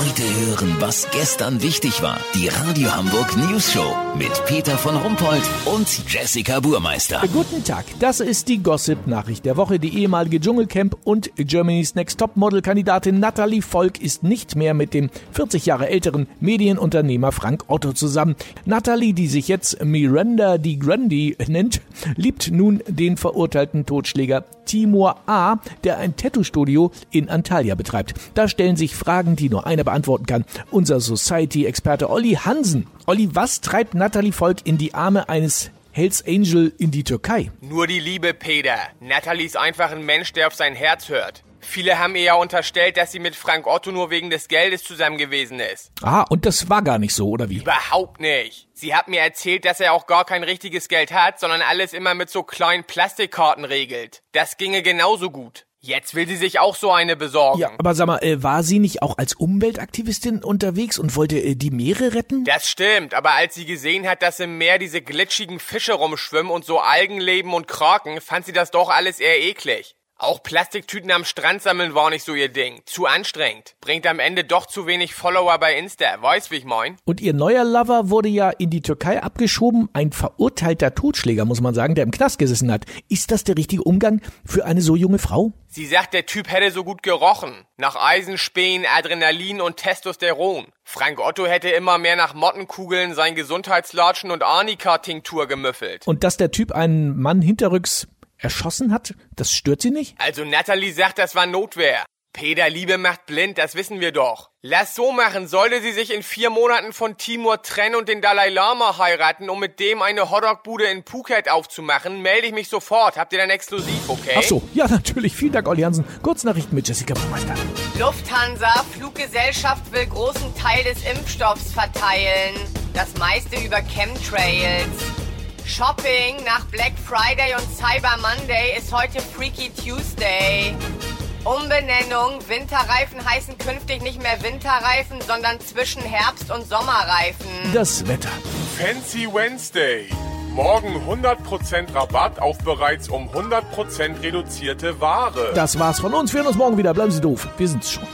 Heute hören, was gestern wichtig war. Die Radio Hamburg News Show mit Peter von Rumpold und Jessica Burmeister. Guten Tag, das ist die Gossip-Nachricht der Woche. Die ehemalige Dschungelcamp und Germany's Next Top Model-Kandidatin Natalie Volk ist nicht mehr mit dem 40 Jahre älteren Medienunternehmer Frank Otto zusammen. Natalie, die sich jetzt Miranda Di Grandi nennt, liebt nun den verurteilten Totschläger Timur A., der ein Tattoo-Studio in Antalya betreibt. Da stellen sich Fragen, die nur einer beantworten kann. Unser Society-Experte Olli Hansen. Olli, was treibt Natalie Volk in die Arme eines Hells Angel in die Türkei? Nur die Liebe, Peter. Natalie ist einfach ein Mensch, der auf sein Herz hört. Viele haben ihr ja unterstellt, dass sie mit Frank Otto nur wegen des Geldes zusammen gewesen ist. Ah, und das war gar nicht so, oder wie? Überhaupt nicht. Sie hat mir erzählt, dass er auch gar kein richtiges Geld hat, sondern alles immer mit so kleinen Plastikkarten regelt. Das ginge genauso gut. Jetzt will sie sich auch so eine besorgen. Ja, aber sag mal, äh, war sie nicht auch als Umweltaktivistin unterwegs und wollte äh, die Meere retten? Das stimmt, aber als sie gesehen hat, dass im Meer diese glitschigen Fische rumschwimmen und so Algen leben und Kraken, fand sie das doch alles eher eklig. Auch Plastiktüten am Strand sammeln war nicht so ihr Ding. Zu anstrengend. Bringt am Ende doch zu wenig Follower bei Insta. Weißt, wie ich mein? Und ihr neuer Lover wurde ja in die Türkei abgeschoben. Ein verurteilter Totschläger, muss man sagen, der im Knast gesessen hat. Ist das der richtige Umgang für eine so junge Frau? Sie sagt, der Typ hätte so gut gerochen. Nach Eisenspähen, Adrenalin und Testosteron. Frank Otto hätte immer mehr nach Mottenkugeln, sein Gesundheitslatschen und Arnika-Tinktur gemüffelt. Und dass der Typ einen Mann hinterrücks erschossen hat, das stört sie nicht? Also Natalie sagt, das war Notwehr. Peter, Liebe macht blind, das wissen wir doch. Lass so machen, sollte sie sich in vier Monaten von Timur trennen und den Dalai Lama heiraten, um mit dem eine Hotdog-Bude in Phuket aufzumachen, melde ich mich sofort. Habt ihr dann exklusiv, okay? Ach so, ja natürlich. Vielen Dank, Olli Hansen. Kurznachrichten mit Jessica Baumeister. Lufthansa, Fluggesellschaft will großen Teil des Impfstoffs verteilen. Das meiste über Chemtrails. Shopping nach Black Friday und Cyber Monday ist heute Freaky Tuesday. Umbenennung. Winterreifen heißen künftig nicht mehr Winterreifen, sondern zwischen Herbst- und Sommerreifen. Das Wetter. Fancy Wednesday. Morgen 100% Rabatt auf bereits um 100% reduzierte Ware. Das war's von uns. Wir hören uns morgen wieder. Bleiben Sie doof. Wir sind's schon.